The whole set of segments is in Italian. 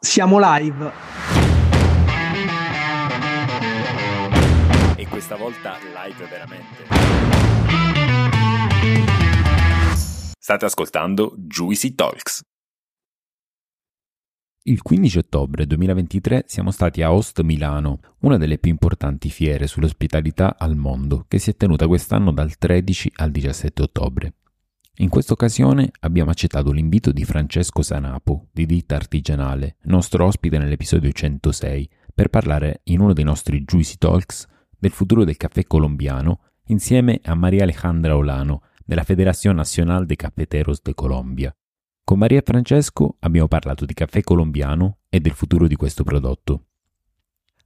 Siamo live. E questa volta live veramente. State ascoltando Juicy Talks. Il 15 ottobre 2023 siamo stati a Host Milano, una delle più importanti fiere sull'ospitalità al mondo, che si è tenuta quest'anno dal 13 al 17 ottobre. In questa occasione abbiamo accettato l'invito di Francesco Sanapo, di Ditta Artigianale, nostro ospite nell'episodio 106, per parlare in uno dei nostri Juicy Talks del futuro del caffè colombiano insieme a Maria Alejandra Olano della Federación Nacional de Cafeteros de Colombia. Con Maria e Francesco abbiamo parlato di caffè colombiano e del futuro di questo prodotto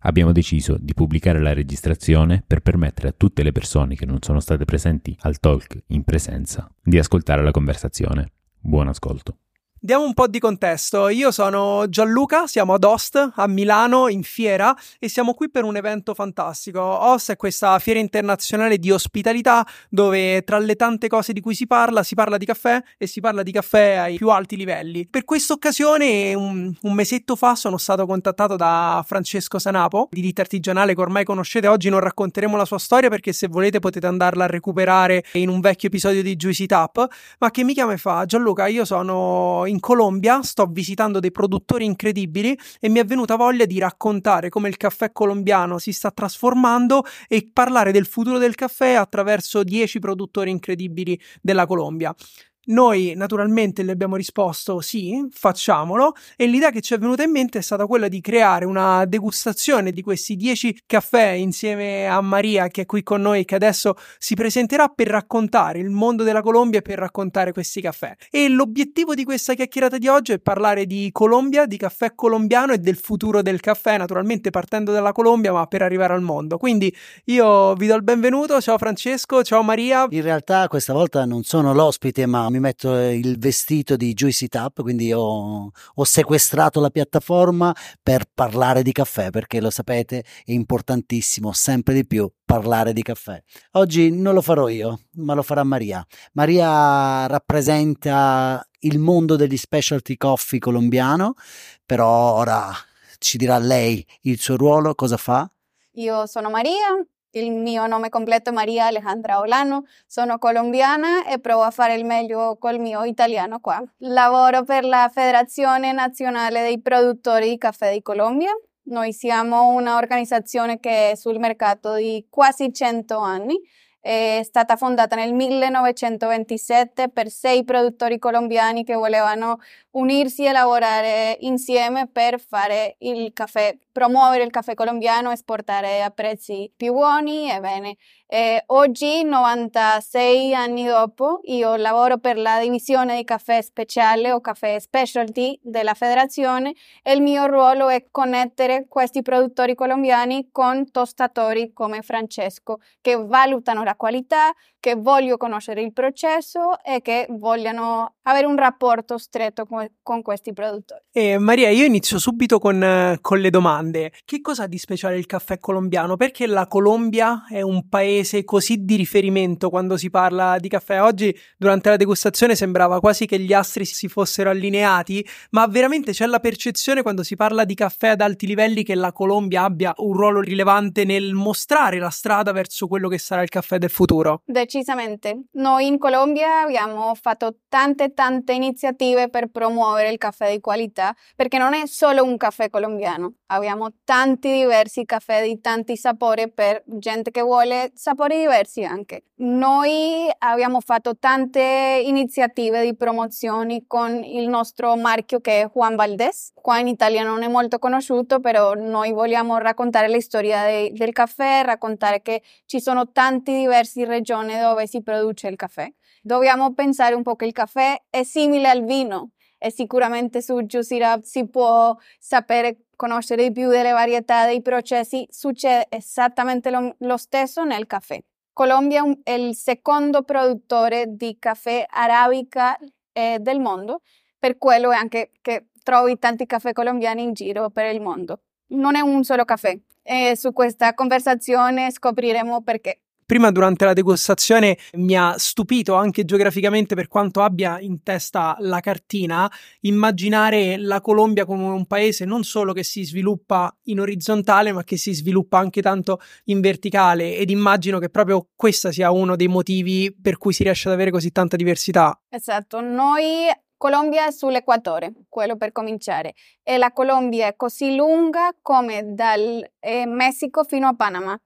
abbiamo deciso di pubblicare la registrazione per permettere a tutte le persone che non sono state presenti al talk in presenza di ascoltare la conversazione. Buon ascolto. Diamo un po' di contesto. Io sono Gianluca, siamo ad Host, a Milano, in fiera, e siamo qui per un evento fantastico. Host è questa fiera internazionale di ospitalità dove tra le tante cose di cui si parla, si parla di caffè e si parla di caffè ai più alti livelli. Per questa occasione, un, un mesetto fa, sono stato contattato da Francesco Sanapo, di ditta artigianale che ormai conoscete. Oggi non racconteremo la sua storia perché se volete potete andarla a recuperare in un vecchio episodio di Juicy Tap, ma che mi chiama e fa Gianluca, io sono in Colombia, sto visitando dei produttori incredibili e mi è venuta voglia di raccontare come il caffè colombiano si sta trasformando e parlare del futuro del caffè attraverso 10 produttori incredibili della Colombia. Noi naturalmente le abbiamo risposto sì, facciamolo e l'idea che ci è venuta in mente è stata quella di creare una degustazione di questi 10 caffè insieme a Maria che è qui con noi che adesso si presenterà per raccontare il mondo della Colombia e per raccontare questi caffè. E l'obiettivo di questa chiacchierata di oggi è parlare di Colombia, di caffè colombiano e del futuro del caffè, naturalmente partendo dalla Colombia ma per arrivare al mondo. Quindi io vi do il benvenuto, ciao Francesco, ciao Maria. In realtà questa volta non sono l'ospite ma mi metto il vestito di Juicy Tap, quindi ho, ho, sequestrato la piattaforma per parlare di caffè, perché lo sapete è importantissimo sempre di più parlare di caffè. Oggi non lo farò io, ma lo farà Maria. Maria rappresenta il mondo degli specialty coffee colombiano, però ora ci dirà lei il suo ruolo, cosa fa? Io sono Maria, il mio nome completo è Maria Alejandra Olano, sono colombiana e provo a fare il meglio col mio italiano qua. Lavoro per la Federazione Nazionale dei Produttori di Caffè di Colombia. Noi siamo un'organizzazione che è sul mercato di quasi 100 anni è stata fondata nel 1927 per sei produttori colombiani che volevano unirsi e lavorare insieme per fare il caffè, promuovere il caffè colombiano, esportare a prezzi più buoni e bene. E oggi, 96 anni dopo, io lavoro per la divisione di caffè speciale o caffè specialty della federazione e il mio ruolo è connettere questi produttori colombiani con tostatori come Francesco che valutano la qualità, che vogliono conoscere il processo e che vogliono avere un rapporto stretto con, con questi produttori. Eh, Maria, io inizio subito con, con le domande. Che cosa ha di speciale il caffè colombiano? Perché la Colombia è un paese così di riferimento quando si parla di caffè? Oggi, durante la degustazione, sembrava quasi che gli astri si fossero allineati, ma veramente c'è la percezione quando si parla di caffè ad alti livelli che la Colombia abbia un ruolo rilevante nel mostrare la strada verso quello che sarà il caffè del futuro. Decisamente. Noi in Colombia abbiamo fatto tante tante iniziative per promuovere il caffè di qualità, perché non è solo un caffè colombiano, abbiamo tanti diversi caffè di tanti sapori per gente che vuole sapori diversi anche. Noi abbiamo fatto tante iniziative di promozioni con il nostro marchio che è Juan Valdés. Qua in Italia non è molto conosciuto, però noi vogliamo raccontare la storia de, del caffè, raccontare che ci sono tanti diversi regioni dove si produce il caffè. Dobbiamo pensare un po' che il caffè è simile al vino e sicuramente su Juicy Rap si può sapere, conoscere di più delle varietà dei processi, succede esattamente lo, lo stesso nel caffè. Colombia è il secondo produttore di caffè arabica eh, del mondo, per quello è anche che trovi tanti caffè colombiani in giro per il mondo. Non è un solo caffè. E su questa conversazione scopriremo perché Prima durante la degustazione mi ha stupito anche geograficamente per quanto abbia in testa la cartina, immaginare la Colombia come un paese non solo che si sviluppa in orizzontale, ma che si sviluppa anche tanto in verticale ed immagino che proprio questo sia uno dei motivi per cui si riesce ad avere così tanta diversità. Esatto, noi Colombia è sull'equatore, quello per cominciare, e la Colombia è così lunga come dal eh, Messico fino a Panama.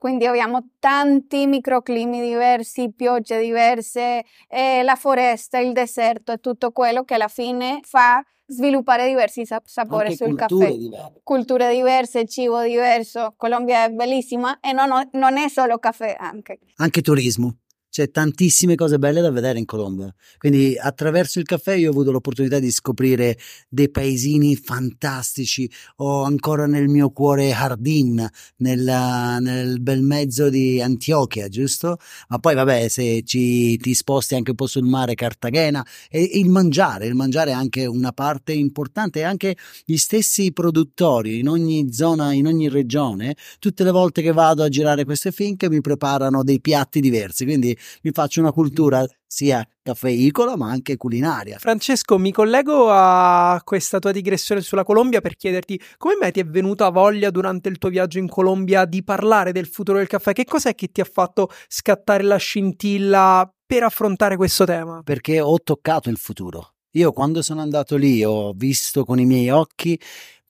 Quindi abbiamo tanti microclimi diversi, piogge diverse, eh, la foresta, il deserto e tutto quello che alla fine fa sviluppare diversi sap- sapori sul culture caffè. diverse. Culture diverse, cibo diverso. Colombia è bellissima e non, non è solo caffè anche. Anche turismo. C'è tantissime cose belle da vedere in Colombia. Quindi attraverso il caffè io ho avuto l'opportunità di scoprire dei paesini fantastici. Ho ancora nel mio cuore Hardin, nella- nel bel mezzo di Antiochia, giusto? Ma poi vabbè, se ci, ti sposti anche un po' sul mare, Cartagena, e il mangiare, il mangiare è anche una parte importante e anche gli stessi produttori in ogni zona, in ogni regione, tutte le volte che vado a girare queste finche mi preparano dei piatti diversi, quindi mi faccio una cultura sia caffeicola ma anche culinaria. Francesco, mi collego a questa tua digressione sulla Colombia per chiederti come mai ti è venuta voglia durante il tuo viaggio in Colombia di parlare del futuro del caffè? Che cos'è che ti ha fatto scattare la scintilla per affrontare questo tema? perché ho toccato il futuro. Io quando sono andato lì ho visto con i miei occhi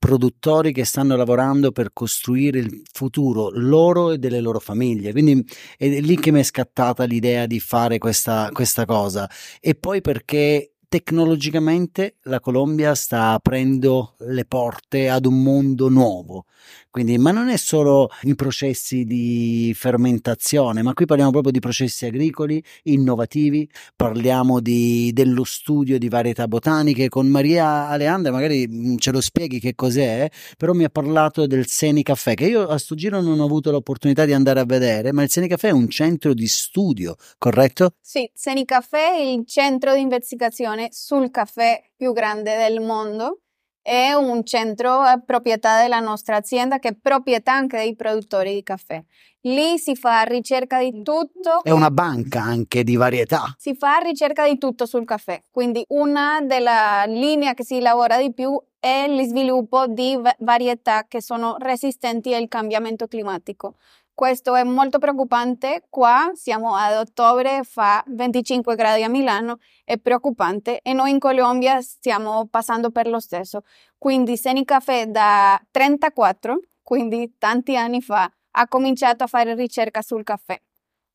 produttori che stanno lavorando per costruire il futuro loro e delle loro famiglie. Quindi è lì che mi è scattata l'idea di fare questa, questa cosa. E poi perché tecnologicamente la Colombia sta aprendo le porte ad un mondo nuovo. Quindi, ma non è solo i processi di fermentazione, ma qui parliamo proprio di processi agricoli innovativi, parliamo di- dello studio di varietà botaniche. Con Maria Aleandra magari mm, ce lo spieghi che cos'è, però mi ha parlato del Seni Caffè, che io a sto giro non ho avuto l'opportunità di andare a vedere, ma il Seni Caffè è un centro di studio, corretto? Sì, Senicafè è il centro di investigazione sul caffè più grande del mondo. È un centro a proprietà della nostra azienda che è proprietà anche dei produttori di caffè. Lì si fa ricerca di tutto. È una banca anche di varietà. Si fa ricerca di tutto sul caffè, quindi una delle linee che si lavora di più è il sviluppo di va- varietà che sono resistenti al cambiamento climatico. Questo è molto preoccupante. Qua siamo ad ottobre, fa 25 gradi a Milano, è preoccupante e noi in Colombia stiamo passando per lo stesso. Quindi Senicafè da 34, quindi tanti anni fa, ha cominciato a fare ricerca sul caffè.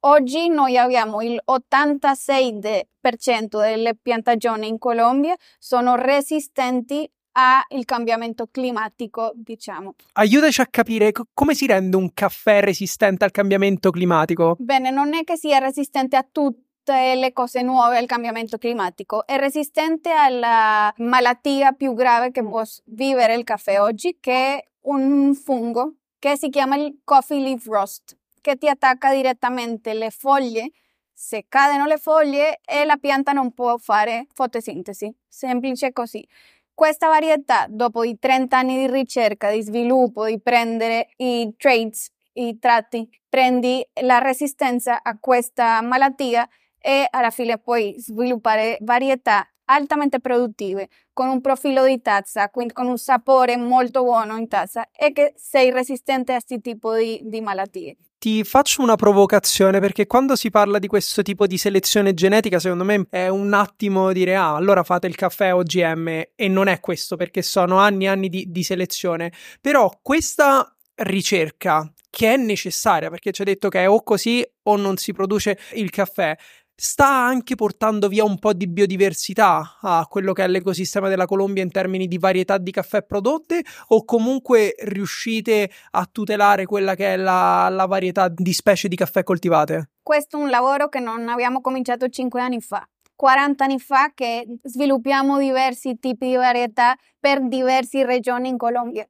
Oggi noi abbiamo il 86% delle piantagioni in Colombia sono resistenti al cambiamento climatico, diciamo. Aiutaci a capire co- come si rende un caffè resistente al cambiamento climatico. Bene, non è che sia resistente a tutte le cose nuove al cambiamento climatico, è resistente alla malattia più grave che può vivere il caffè oggi, che è un fungo che si chiama il coffee leaf rust, che ti attacca direttamente le foglie. Se cadono le foglie e la pianta non può fare fotosintesi, semplice così. Questa varietà, dopo i 30 anni di ricerca, di sviluppo, di prendere i traits, i tratti, prendi la resistenza a questa malattia e alla fine puoi sviluppare varietà altamente produttive, con un profilo di tazza, quindi con un sapore molto buono in tazza e che sei resistente a questi tipi di, di malattie. Ti faccio una provocazione perché quando si parla di questo tipo di selezione genetica, secondo me è un attimo dire ah, allora fate il caffè OGM e non è questo perché sono anni e anni di, di selezione. Però questa ricerca che è necessaria perché ci ha detto che è o così o non si produce il caffè. Sta anche portando via un po' di biodiversità a quello che è l'ecosistema della Colombia in termini di varietà di caffè prodotte o comunque riuscite a tutelare quella che è la, la varietà di specie di caffè coltivate? Questo è un lavoro che non abbiamo cominciato 5 anni fa. 40 anni fa che sviluppiamo diversi tipi di varietà per diverse regioni in Colombia,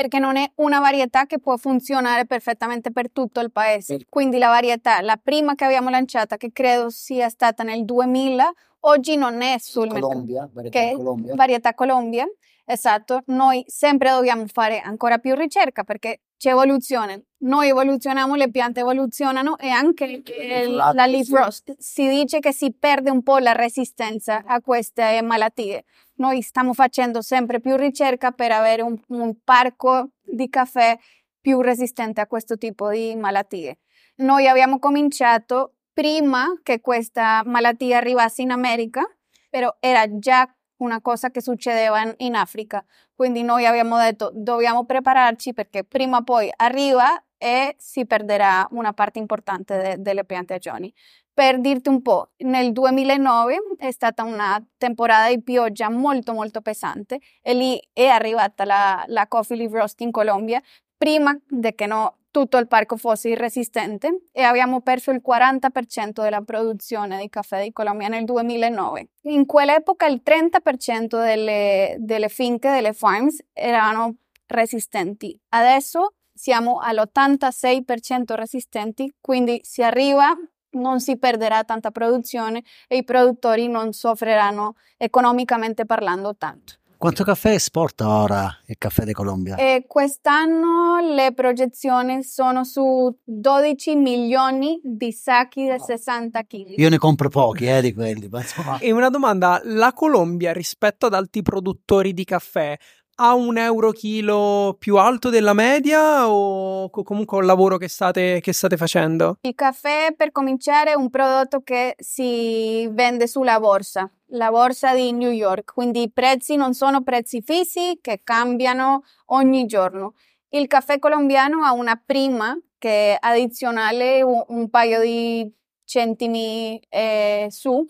perché non è una varietà che può funzionare perfettamente per tutto il paese. Quindi la varietà, la prima che abbiamo lanciata, che credo sia stata nel 2000, oggi non è sul mercato. Colombia, varietà che Colombia. varietà Colombia, Esatto, noi sempre dobbiamo fare ancora più ricerca perché c'è evoluzione. Noi evoluzioniamo, le piante evoluzionano e anche il, la leaf rust. Si dice che si perde un po' la resistenza a queste malattie. Noi stiamo facendo sempre più ricerca per avere un, un parco di caffè più resistente a questo tipo di malattie. Noi abbiamo cominciato prima che questa malattia arrivasse in America, però era già una cosa che succedeva in, in Africa. Quindi noi abbiamo detto dobbiamo prepararci perché prima o poi arriva e si perderà una parte importante de, delle piantagioni. Per dirti un po', nel 2009 è stata una temporada di pioggia molto molto pesante e lì è arrivata la, la Coffee Leaf Roast in Colombia prima di che no, tutto il parco fosse irresistente e abbiamo perso il 40% della produzione di caffè di Colombia nel 2009. In quell'epoca il 30% delle, delle finche, delle farms, erano resistenti. Adesso siamo all'86% resistenti, quindi si arriva non si perderà tanta produzione e i produttori non soffriranno economicamente parlando tanto. Quanto caffè esporta ora il caffè di Colombia? E quest'anno le proiezioni sono su 12 milioni di sacchi da 60 kg. Io ne compro pochi eh, di quelli. Ma insomma... E una domanda, la Colombia rispetto ad altri produttori di caffè ha un euro chilo più alto della media o comunque un lavoro che state, che state facendo? Il caffè per cominciare è un prodotto che si vende sulla borsa, la borsa di New York, quindi i prezzi non sono prezzi fissi che cambiano ogni giorno. Il caffè colombiano ha una prima che è addizionale un, un paio di centimi eh, su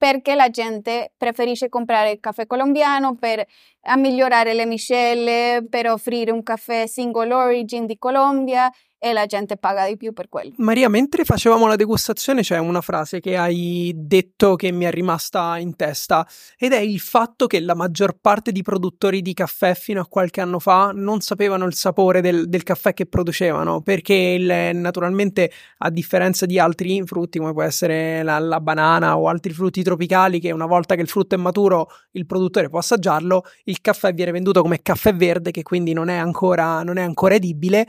perché la gente preferisce comprare il caffè colombiano per migliorare le miscele, per offrire un caffè single origin di Colombia e la gente paga di più per quello. Maria, mentre facevamo la degustazione c'è una frase che hai detto che mi è rimasta in testa ed è il fatto che la maggior parte di produttori di caffè fino a qualche anno fa non sapevano il sapore del, del caffè che producevano perché il, naturalmente a differenza di altri frutti come può essere la, la banana o altri frutti tropicali che una volta che il frutto è maturo il produttore può assaggiarlo, il caffè viene venduto come caffè verde che quindi non è ancora, non è ancora edibile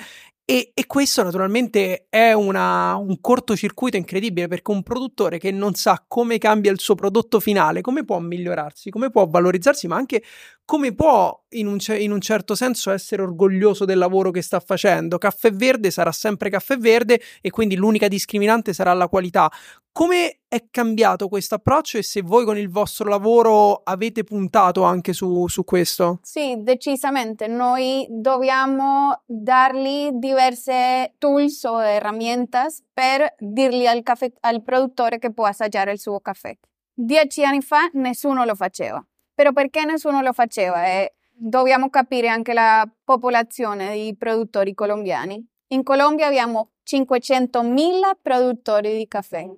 e, e, questo naturalmente è una, un cortocircuito incredibile perché un produttore che non sa come cambia il suo prodotto finale, come può migliorarsi, come può valorizzarsi, ma anche come può in un, in un certo senso essere orgoglioso del lavoro che sta facendo. Caffè verde sarà sempre caffè verde e quindi l'unica discriminante sarà la qualità. Come è cambiato questo approccio e se voi con il vostro lavoro avete puntato anche su, su questo? Sì, decisamente. Noi dobbiamo dargli diverse tools o herramientas per dirgli al, caffè, al produttore che può assaggiare il suo caffè. Dieci anni fa nessuno lo faceva. Però perché nessuno lo faceva? E dobbiamo capire anche la popolazione di produttori colombiani. In Colombia abbiamo 500.000 produttori di caffè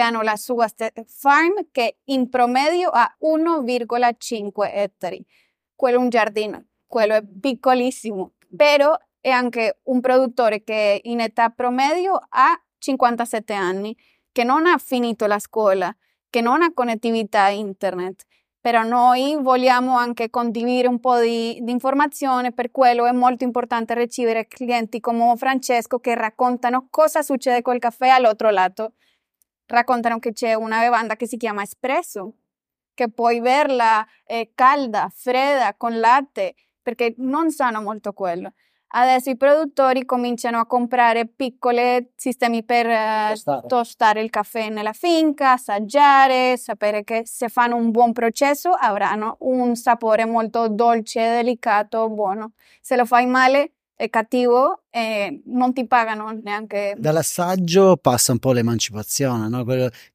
hanno la sua farm che in promedio ha 1,5 ettari. Quello è un giardino, quello è piccolissimo, però è anche un produttore che in età promedio ha 57 anni, che non ha finito la scuola, che non ha connettività internet. Però noi vogliamo anche condividere un po' di, di informazione, per quello è molto importante ricevere clienti come Francesco che raccontano cosa succede col caffè all'altro lato raccontano che c'è una bevanda che si chiama espresso, che puoi berla eh, calda, fredda, con latte, perché non sanno molto quello. Adesso i produttori cominciano a comprare piccoli sistemi per eh, tostare. tostare. il caffè nella finca, assaggiare, sapere che se fanno un buon processo avranno un sapore molto dolce, delicato, buono. Se lo fai male è cattivo e non ti pagano neanche. Dall'assaggio passa un po' l'emancipazione, no?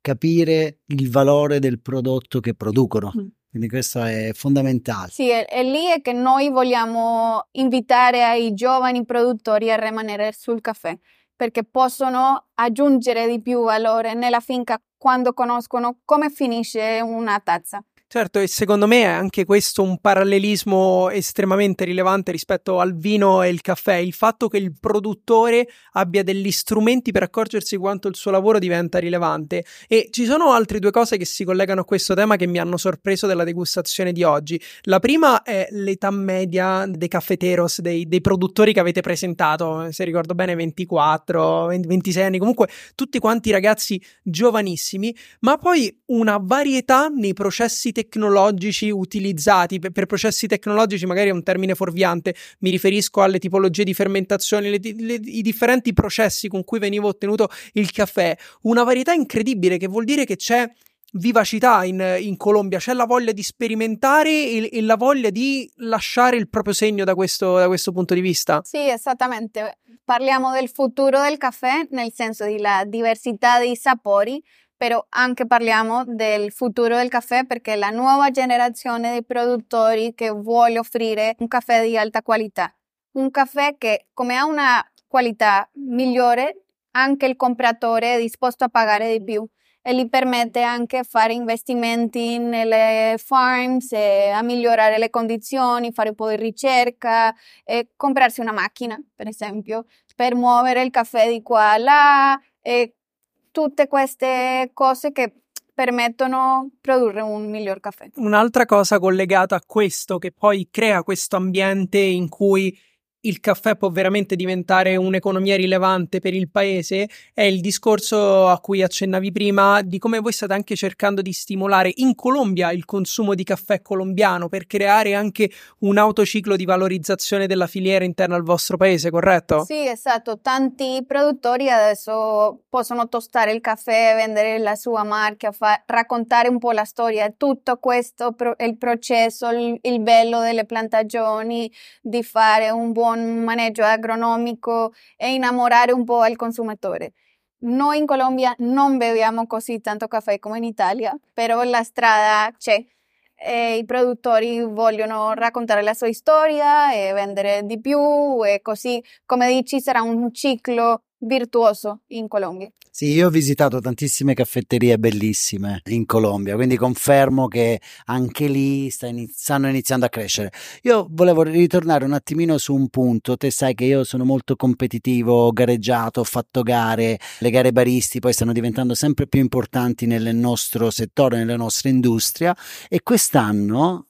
capire il valore del prodotto che producono. Mm. Quindi questo è fondamentale. Sì, è, è lì è che noi vogliamo invitare ai giovani produttori a rimanere sul caffè, perché possono aggiungere di più valore nella finca quando conoscono come finisce una tazza Certo, e secondo me è anche questo un parallelismo estremamente rilevante rispetto al vino e il caffè, il fatto che il produttore abbia degli strumenti per accorgersi quanto il suo lavoro diventa rilevante. E ci sono altre due cose che si collegano a questo tema che mi hanno sorpreso della degustazione di oggi. La prima è l'età media dei caffeteros, dei, dei produttori che avete presentato, se ricordo bene 24, 20, 26 anni, comunque tutti quanti ragazzi giovanissimi, ma poi una varietà nei processi tecnologici utilizzati. Per, per, processi tecnologici magari è un termine fuorviante, mi riferisco alle tipologie di fermentazione, le, le, i differenti processi con cui veniva ottenuto il caffè. Una varietà incredibile che vuol dire che c'è vivacità in, in, Colombia, c'è la voglia di sperimentare e, e, la voglia di lasciare il proprio segno da questo, da questo punto di vista. Sì, esattamente. Parliamo del futuro del caffè nel senso della diversità dei sapori, però anche parliamo del futuro del caffè perché la nuova generazione di produttori che vuole offrire un caffè di alta qualità, un caffè che come ha una qualità migliore anche il compratore è disposto a pagare di più e gli permette anche fare investimenti nelle farms, e a migliorare le condizioni, fare un po' di ricerca e comprarsi una macchina, per esempio, per muovere il caffè di qua a là e tutte queste cose che permettono di produrre un miglior caffè. Un'altra cosa collegata a questo che poi crea questo ambiente in cui il caffè può veramente diventare un'economia rilevante per il paese è il discorso a cui accennavi prima di come voi state anche cercando di stimolare in Colombia il consumo di caffè colombiano per creare anche un autociclo di valorizzazione della filiera interna al vostro paese, corretto? Sì, esatto. Tanti produttori adesso possono tostare il caffè, vendere la sua marca, fa- raccontare un po' la storia, tutto questo, pro- il processo, il, il bello delle piantagioni, di fare un buon buon maneggio agronomico e innamorare un po' il consumatore. Noi in Colombia non beviamo così tanto caffè come in Italia, però la strada c'è. E I produttori vogliono raccontare la sua storia e vendere di più e così, come dici, sarà un ciclo virtuoso in Colombia. Sì, io ho visitato tantissime caffetterie bellissime in Colombia, quindi confermo che anche lì stanno iniziando a crescere. Io volevo ritornare un attimino su un punto, te sai che io sono molto competitivo, ho gareggiato, ho fatto gare, le gare baristi poi stanno diventando sempre più importanti nel nostro settore, nella nostra industria e quest'anno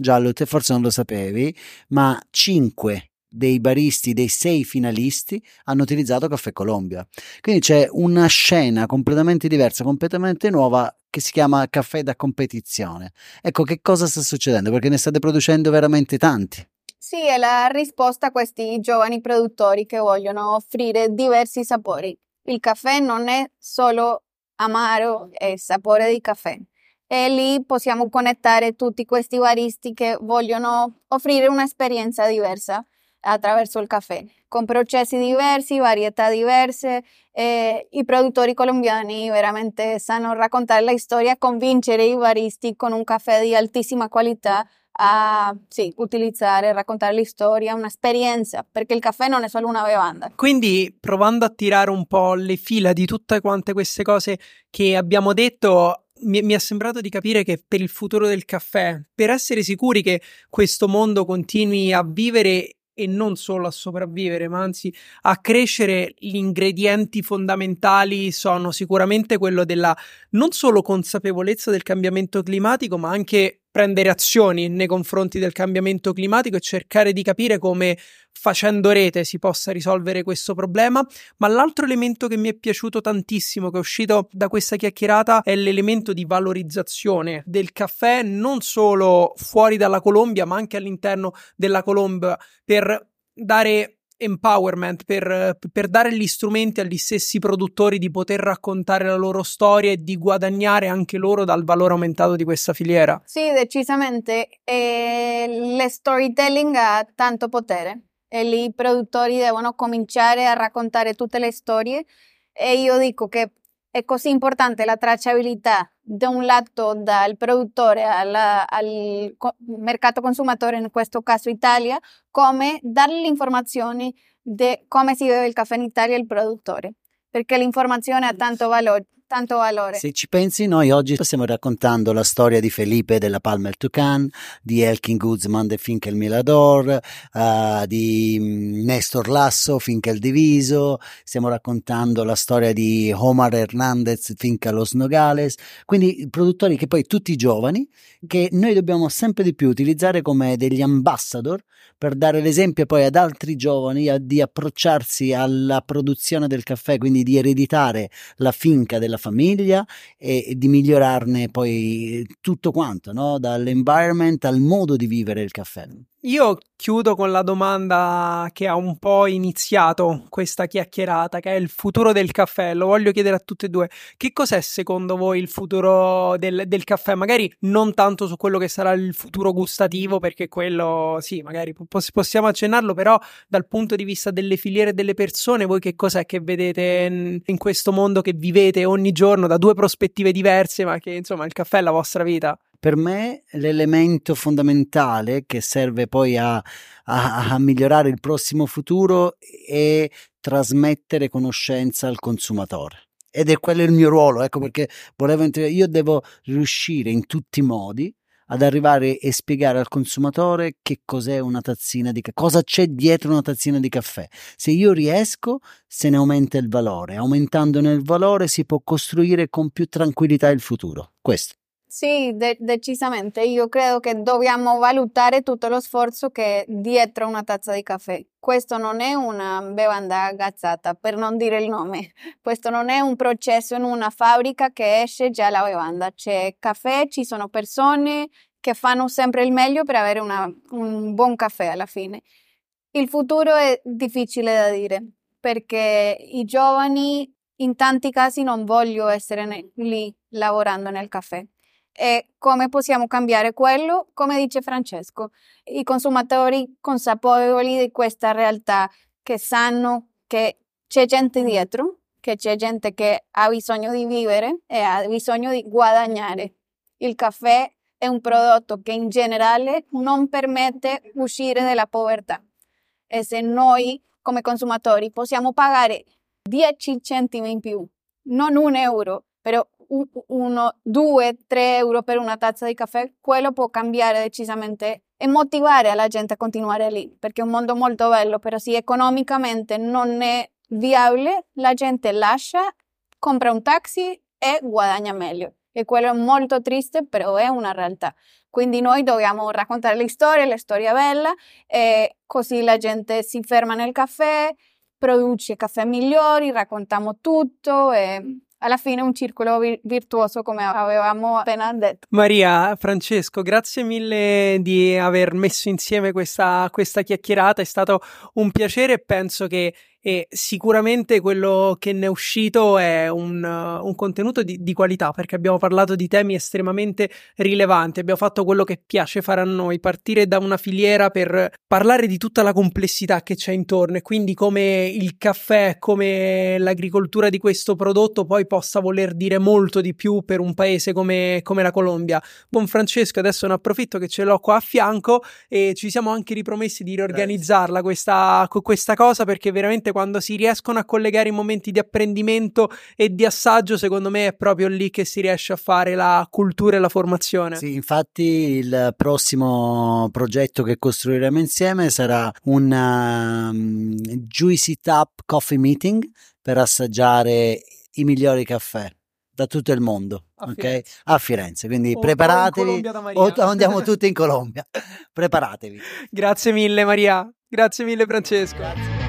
Giallo, te forse non lo sapevi, ma 5 dei baristi, dei sei finalisti, hanno utilizzato Caffè Colombia. Quindi c'è una scena completamente diversa, completamente nuova che si chiama caffè da competizione. Ecco che cosa sta succedendo? Perché ne state producendo veramente tanti. Sì, è la risposta a questi giovani produttori che vogliono offrire diversi sapori. Il caffè non è solo amaro, è sapore di caffè. E lì possiamo connettare tutti questi baristi che vogliono offrire un'esperienza diversa attraverso il caffè, con processi diversi, varietà diverse. Eh, I produttori colombiani veramente sanno raccontare la storia, convincere i baristi con un caffè di altissima qualità a sì, utilizzare, raccontare la storia, un'esperienza, perché il caffè non è solo una bevanda. Quindi, provando a tirare un po' le fila di tutte quante queste cose che abbiamo detto, mi, mi, è sembrato di capire che per il futuro del caffè, per essere sicuri che questo mondo continui a vivere e non solo a sopravvivere, ma anzi a crescere, gli ingredienti fondamentali sono sicuramente quello della non solo consapevolezza del cambiamento climatico, ma anche prendere azioni nei confronti del cambiamento climatico e cercare di capire come facendo rete si possa risolvere questo problema. Ma l'altro elemento che mi è piaciuto tantissimo, che è uscito da questa chiacchierata, è l'elemento di valorizzazione del caffè, non solo fuori dalla Colombia, ma anche all'interno della Colombia, per dare empowerment, per, per, dare gli strumenti agli stessi produttori di poter raccontare la loro storia e di guadagnare anche loro dal valore aumentato di questa filiera. Sì, decisamente. E le storytelling ha tanto potere e lì i produttori devono cominciare a raccontare tutte le storie e io dico che è così importante la tracciabilità da un lato dal produttore alla, al mercato consumatore, in questo caso Italia, come dare le informazioni di come si beve il caffè in Italia al produttore, perché l'informazione ha tanto valore. Tanto valore. Se ci pensi, noi oggi stiamo raccontando la storia di Felipe della Palmer Tucan, di Elkin Guzman de Finkel Milador, uh, di mm, Nestor Lasso Finkel Diviso, stiamo raccontando la storia di Omar Hernandez Finca Los Nogales, quindi produttori che poi tutti giovani, che noi dobbiamo sempre di più utilizzare come degli ambassador per dare l'esempio poi ad altri giovani a, di approcciarsi alla produzione del caffè, quindi di ereditare la finca della famiglia e, e di migliorarne poi tutto quanto, no? dall'environment al modo di vivere il caffè. Io chiudo con la domanda che ha un po' iniziato questa chiacchierata, che è il futuro del caffè. Lo voglio chiedere a tutte e due. Che cos'è secondo voi il futuro del, del caffè? Magari non tanto su quello che sarà il futuro gustativo, perché quello sì, magari possiamo accennarlo, però dal punto di vista delle filiere e delle persone, voi che cos'è che vedete in questo mondo che vivete ogni giorno da due prospettive diverse, ma che insomma il caffè è la vostra vita? Per me l'elemento fondamentale che serve poi a, a, a, migliorare il prossimo futuro è trasmettere conoscenza al consumatore. Ed è quello il mio ruolo, ecco perché volevo entrare, io devo riuscire in tutti i modi ad arrivare e spiegare al consumatore che cos'è una tazzina di caffè, cosa c'è dietro una tazzina di caffè. Se io riesco, se ne aumenta il valore. Aumentandone il valore si può costruire con più tranquillità il futuro. Questo. Sì, de- decisamente. Io credo che dobbiamo valutare tutto lo sforzo che è dietro una tazza di caffè. Questo non è una bevanda gazzata, per non dire il nome. Questo non è un processo in una fabbrica che esce già la bevanda. C'è caffè, ci sono persone che fanno sempre il meglio per avere una, un buon caffè alla fine. Il futuro è difficile da dire perché i giovani in tanti casi non vogliono essere ne- lì lavorando nel caffè e come possiamo cambiare quello? Come dice Francesco, i consumatori consapevoli di questa realtà che sanno che c'è gente dietro, che c'è gente che ha bisogno di vivere e ha bisogno di guadagnare. Il caffè è un prodotto che in generale non permette uscire dalla povertà. E se noi come consumatori possiamo pagare 10 centimi in più, non un euro, però uno, due, tre euro per una tazza di caffè, quello può cambiare decisamente e motivare la gente a continuare lì, perché è un mondo molto bello, però se economicamente non è viabile, la gente lascia, compra un taxi e guadagna meglio. E quello è molto triste, però è una realtà. Quindi noi dobbiamo raccontare le storie, la storia bella, e così la gente si ferma nel caffè, produce caffè migliori, raccontiamo tutto e alla fine un circolo vi- virtuoso come avevamo appena detto. Maria, Francesco, grazie mille di aver messo insieme questa, questa chiacchierata, è stato un piacere e penso che e sicuramente quello che ne è uscito è un, uh, un contenuto di, di, qualità perché abbiamo parlato di temi estremamente rilevanti, abbiamo fatto quello che piace fare a noi, partire da una filiera per parlare di tutta la complessità che c'è intorno e quindi come il caffè, come l'agricoltura di questo prodotto poi possa voler dire molto di più per un paese come, come la Colombia. Buon Francesco, adesso ne approfitto che ce l'ho qua a fianco e ci siamo anche ripromessi di riorganizzarla questa, questa cosa perché veramente veramente quando si riescono a collegare i momenti di apprendimento e di assaggio, secondo me è proprio lì che si riesce a fare la cultura e la formazione. Sì, infatti il prossimo progetto che costruiremo insieme sarà un um, Juicy Tap Coffee Meeting per assaggiare i migliori caffè da tutto il mondo, a, okay? Firenze. a Firenze. Quindi o preparatevi, o andiamo tutti in Colombia, preparatevi. Grazie mille Maria, grazie mille Francesco. Grazie.